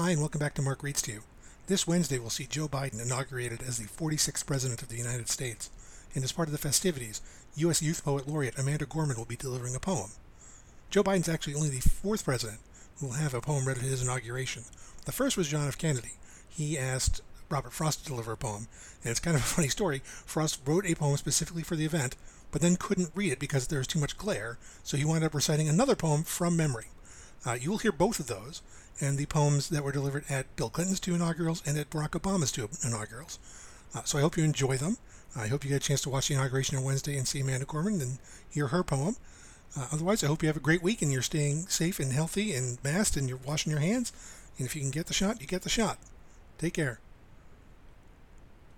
Hi, and welcome back to Mark Reads to You. This Wednesday, we'll see Joe Biden inaugurated as the 46th President of the United States. And as part of the festivities, U.S. Youth Poet Laureate Amanda Gorman will be delivering a poem. Joe Biden's actually only the fourth president who will have a poem read at his inauguration. The first was John F. Kennedy. He asked Robert Frost to deliver a poem, and it's kind of a funny story. Frost wrote a poem specifically for the event, but then couldn't read it because there was too much glare, so he wound up reciting another poem from memory. Uh, you will hear both of those and the poems that were delivered at Bill Clinton's two inaugurals and at Barack Obama's two inaugurals. Uh, so I hope you enjoy them. I hope you get a chance to watch the inauguration on Wednesday and see Amanda Gorman and hear her poem. Uh, otherwise, I hope you have a great week and you're staying safe and healthy and masked and you're washing your hands. And if you can get the shot, you get the shot. Take care.